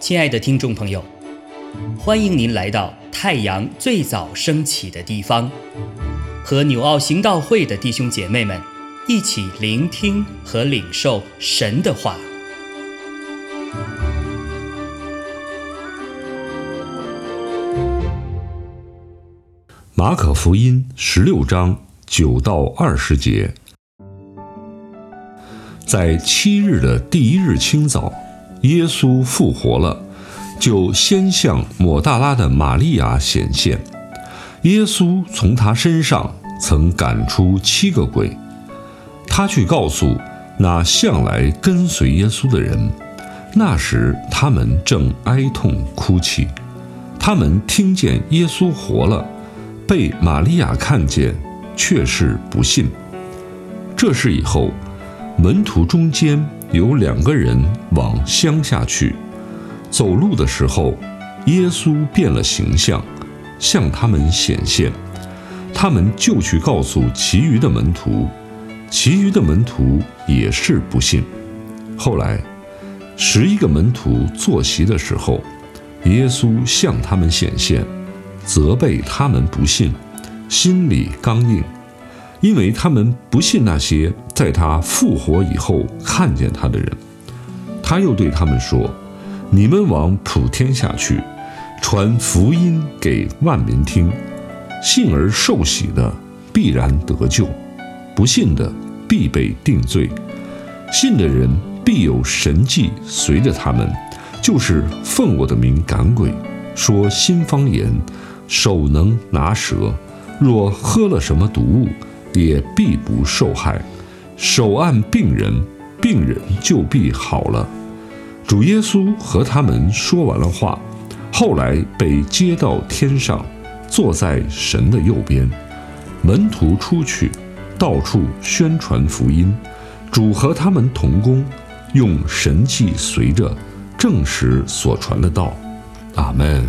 亲爱的听众朋友，欢迎您来到太阳最早升起的地方，和纽奥行道会的弟兄姐妹们一起聆听和领受神的话。马可福音十六章九到二十节，在七日的第一日清早，耶稣复活了，就先向抹大拉的玛利亚显现。耶稣从他身上曾赶出七个鬼，他去告诉那向来跟随耶稣的人。那时他们正哀痛哭泣，他们听见耶稣活了。被玛利亚看见，却是不信。这事以后，门徒中间有两个人往乡下去，走路的时候，耶稣变了形象，向他们显现。他们就去告诉其余的门徒，其余的门徒也是不信。后来，十一个门徒坐席的时候，耶稣向他们显现。责备他们不信，心里刚硬，因为他们不信那些在他复活以后看见他的人。他又对他们说：“你们往普天下去，传福音给万民听。信而受洗的必然得救，不信的必被定罪。信的人必有神迹随着他们，就是奉我的名赶鬼，说新方言。”手能拿蛇，若喝了什么毒物，也必不受害。手按病人，病人就必好了。主耶稣和他们说完了话，后来被接到天上，坐在神的右边。门徒出去，到处宣传福音。主和他们同工，用神迹随着，证实所传的道。阿门。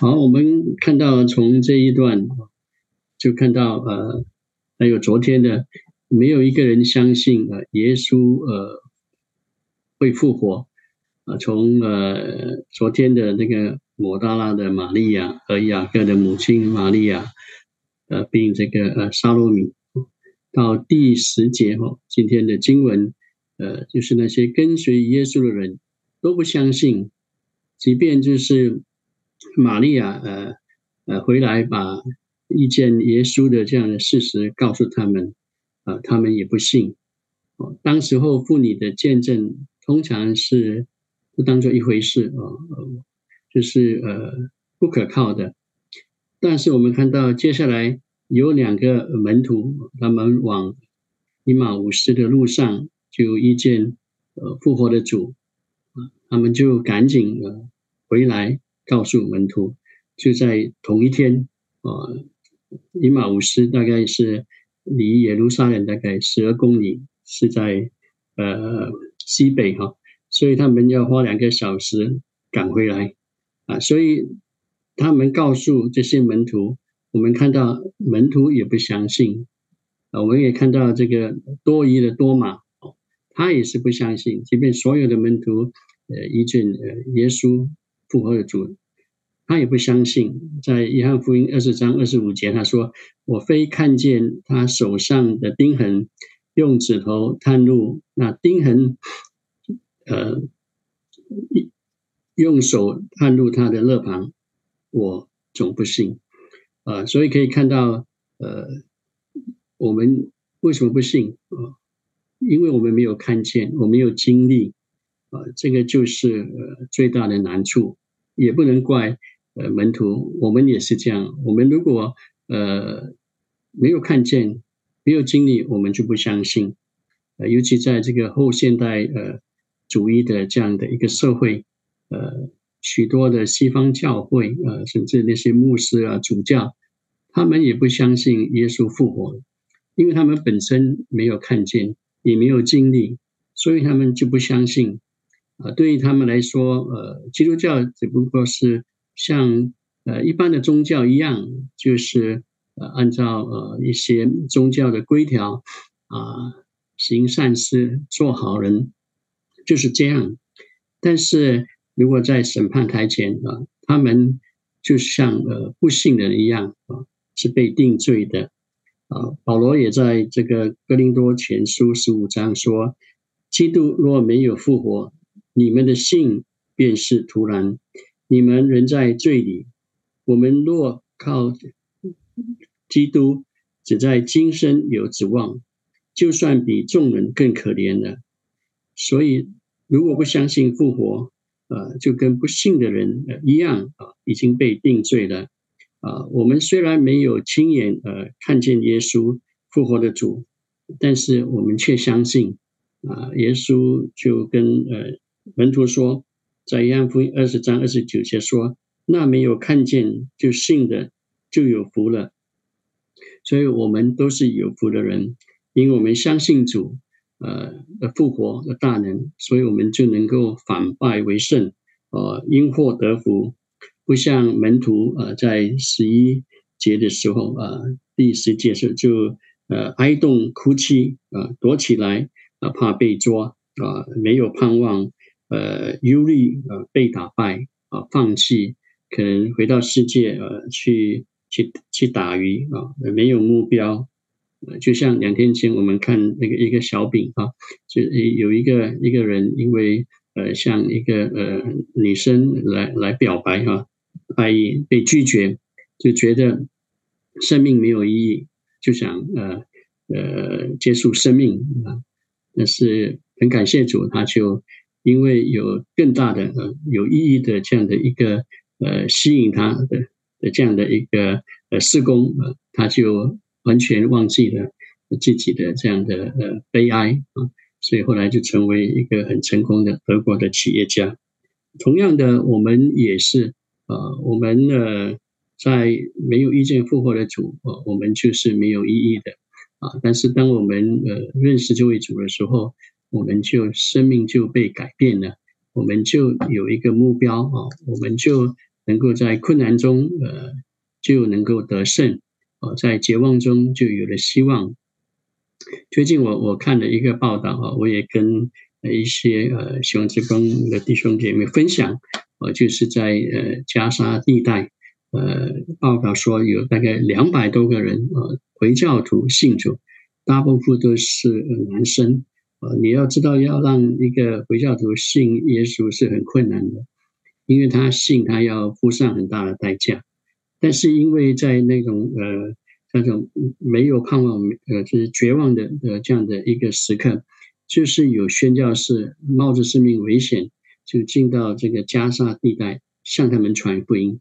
好，我们看到从这一段，就看到呃，还有昨天的，没有一个人相信呃耶稣呃会复活啊。从呃昨天的那个摩大拉的玛利亚和雅各的母亲玛利亚，呃，并这个呃沙罗米，到第十节哈，今天的经文，呃，就是那些跟随耶稣的人都不相信，即便就是。玛利亚，呃，呃，回来把遇见耶稣的这样的事实告诉他们，啊，他们也不信。哦，当时候妇女的见证通常是不当做一回事，哦，就是呃不可靠的。但是我们看到接下来有两个门徒，他们往尼玛五斯的路上就遇见呃复活的主，啊，他们就赶紧呃回来。告诉门徒，就在同一天，啊，以马五斯大概是离耶路撒冷大概十二公里，是在呃西北哈，所以他们要花两个小时赶回来，啊，所以他们告诉这些门徒，我们看到门徒也不相信，啊，我们也看到这个多疑的多马，他也是不相信，即便所有的门徒，呃，一见呃耶稣。复活的主，他也不相信。在约翰福音二十章二十五节，他说：“我非看见他手上的钉痕，用指头探入那钉痕，呃，用手探入他的肋旁，我总不信。”啊，所以可以看到，呃，我们为什么不信啊？因为我们没有看见，我没有经历，啊，这个就是呃最大的难处。也不能怪呃门徒，我们也是这样。我们如果呃没有看见、没有经历，我们就不相信。呃，尤其在这个后现代呃主义的这样的一个社会，呃，许多的西方教会，呃，甚至那些牧师啊、主教，他们也不相信耶稣复活，因为他们本身没有看见，也没有经历，所以他们就不相信。啊，对于他们来说，呃，基督教只不过是像呃一般的宗教一样，就是呃按照呃一些宗教的规条啊，行善事、做好人，就是这样。但是如果在审判台前啊，他们就像呃不幸的人一样啊，是被定罪的啊。保罗也在这个哥林多前书十五章说：基督若没有复活。你们的信便是徒然，你们仍在罪里。我们若靠基督，只在今生有指望，就算比众人更可怜了。所以，如果不相信复活，呃，就跟不信的人一样啊，已经被定罪了。啊，我们虽然没有亲眼呃看见耶稣复活的主，但是我们却相信啊，耶稣就跟呃。门徒说，在约翰福音二十章二十九节说：“那没有看见就信的，就有福了。”所以，我们都是有福的人，因为我们相信主，呃，的复活的大能，所以我们就能够反败为胜，呃，因祸得福。不像门徒，呃，在十一节的时候，呃，第十节时就，呃，哀恸哭泣，啊，躲起来，啊，怕被抓，啊，没有盼望。呃，忧虑，呃，被打败，啊，放弃，可能回到世界，呃，去去去打鱼，啊，没有目标，呃，就像两天前我们看那个一个小饼，啊，就有一个一个人，因为呃，向一个呃女生来来表白，哈，爱意被拒绝，就觉得生命没有意义，就想呃呃结束生命啊，但是很感谢主，他就。因为有更大的呃有意义的这样的一个呃吸引他的的这样的一个呃施工呃他就完全忘记了自己的这样的呃悲哀啊，所以后来就成为一个很成功的德国的企业家。同样的，我们也是呃我们呢在没有遇见复活的主呃我们就是没有意义的啊。但是当我们呃认识这位主的时候，我们就生命就被改变了，我们就有一个目标啊，我们就能够在困难中呃就能够得胜，哦，在绝望中就有了希望。最近我我看了一个报道啊，我也跟一些呃希望之光的弟兄姐妹分享，呃，就是在呃加沙地带，呃，报道说有大概两百多个人呃回教徒信主，大部分都是男生。呃，你要知道，要让一个回教徒信耶稣是很困难的，因为他信他要付上很大的代价。但是因为在那种呃那种没有盼望、呃就是绝望的呃这样的一个时刻，就是有宣教士冒着生命危险就进到这个加沙地带向他们传福音。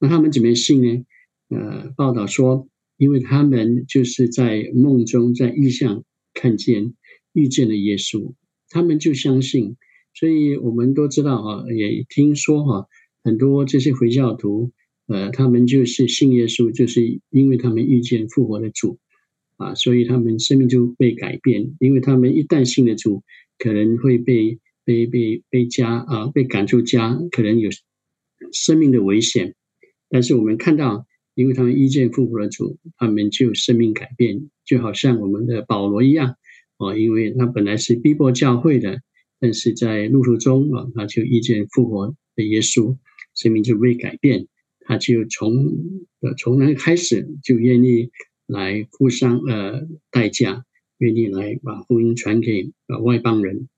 那他们怎么信呢？呃，报道说，因为他们就是在梦中在异象看见。遇见了耶稣，他们就相信，所以我们都知道啊，也听说哈，很多这些回教徒，呃，他们就是信耶稣，就是因为他们遇见复活的主啊，所以他们生命就被改变，因为他们一旦信了主，可能会被被被被家啊，被赶出家，可能有生命的危险，但是我们看到，因为他们遇见复活的主，他们就生命改变，就好像我们的保罗一样。哦，因为他本来是逼迫教会的，但是在路途中啊，他就遇见复活的耶稣，生命就被改变，他就从呃从那开始就愿意来付上呃代价，愿意来把福音传给呃外邦人。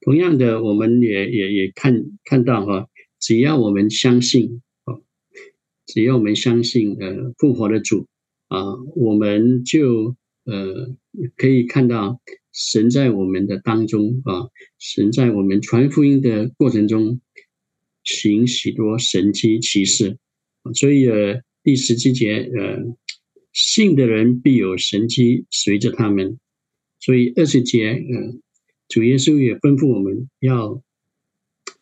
同样的，我们也也也看看到哈，只要我们相信啊，只要我们相信呃复活的主啊，我们就。呃，可以看到神在我们的当中啊，神在我们传福音的过程中行许多神迹奇事，所以呃，第十七节呃，信的人必有神迹随着他们，所以二十节呃，主耶稣也吩咐我们要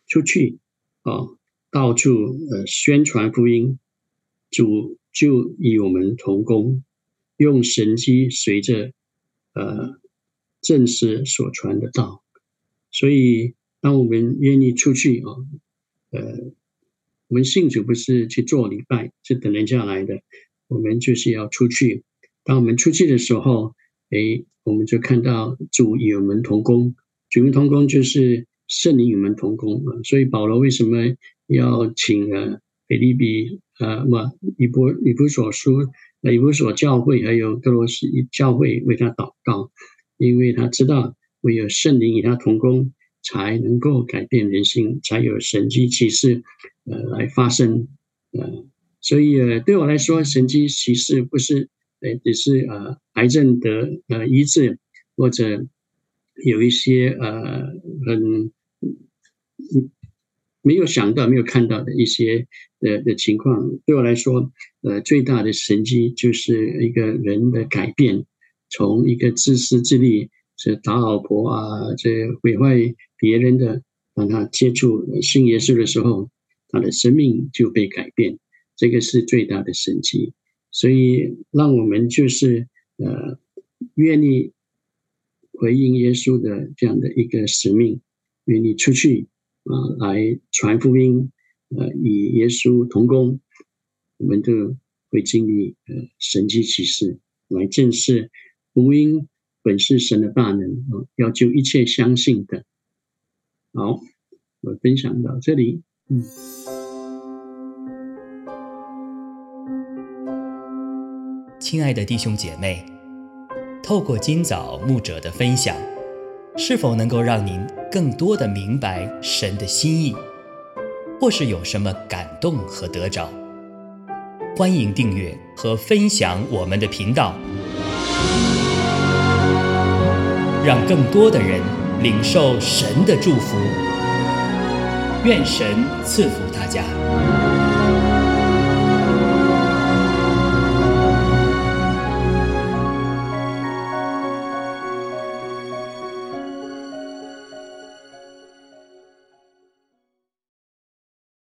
出去啊，到处呃宣传福音，主就与我们同工，用神机随着呃正式所传的道。所以，当我们愿意出去啊，呃，我们信主不是去做礼拜，是等人家来的。我们就是要出去。当我们出去的时候，哎，我们就看到主与我们同工。主与同工就是圣灵与我们同工啊。所以保罗为什么要请呃腓利比呃嘛以波以波所书呃以波所教会还有哥罗西教会为他祷告，因为他知道唯有圣灵与他同工，才能够改变人心，才有神迹奇事呃来发生呃。所以，呃，对我来说，神迹奇事不是，呃，只是呃，癌症的呃医治，或者有一些呃很没有想到、没有看到的一些的的情况。对我来说，呃，最大的神迹就是一个人的改变，从一个自私自利、是打老婆啊，这毁坏别人的，让他接触信耶稣的时候，他的生命就被改变。这个是最大的神迹，所以让我们就是呃愿意回应耶稣的这样的一个使命，愿意出去啊来传福音，呃与耶稣同工，我们都会经历呃神迹启示，来证实福音本是神的大能啊，要救一切相信的。好，我分享到这里，嗯。亲爱的弟兄姐妹，透过今早牧者的分享，是否能够让您更多的明白神的心意，或是有什么感动和得着？欢迎订阅和分享我们的频道，让更多的人领受神的祝福。愿神赐福大家。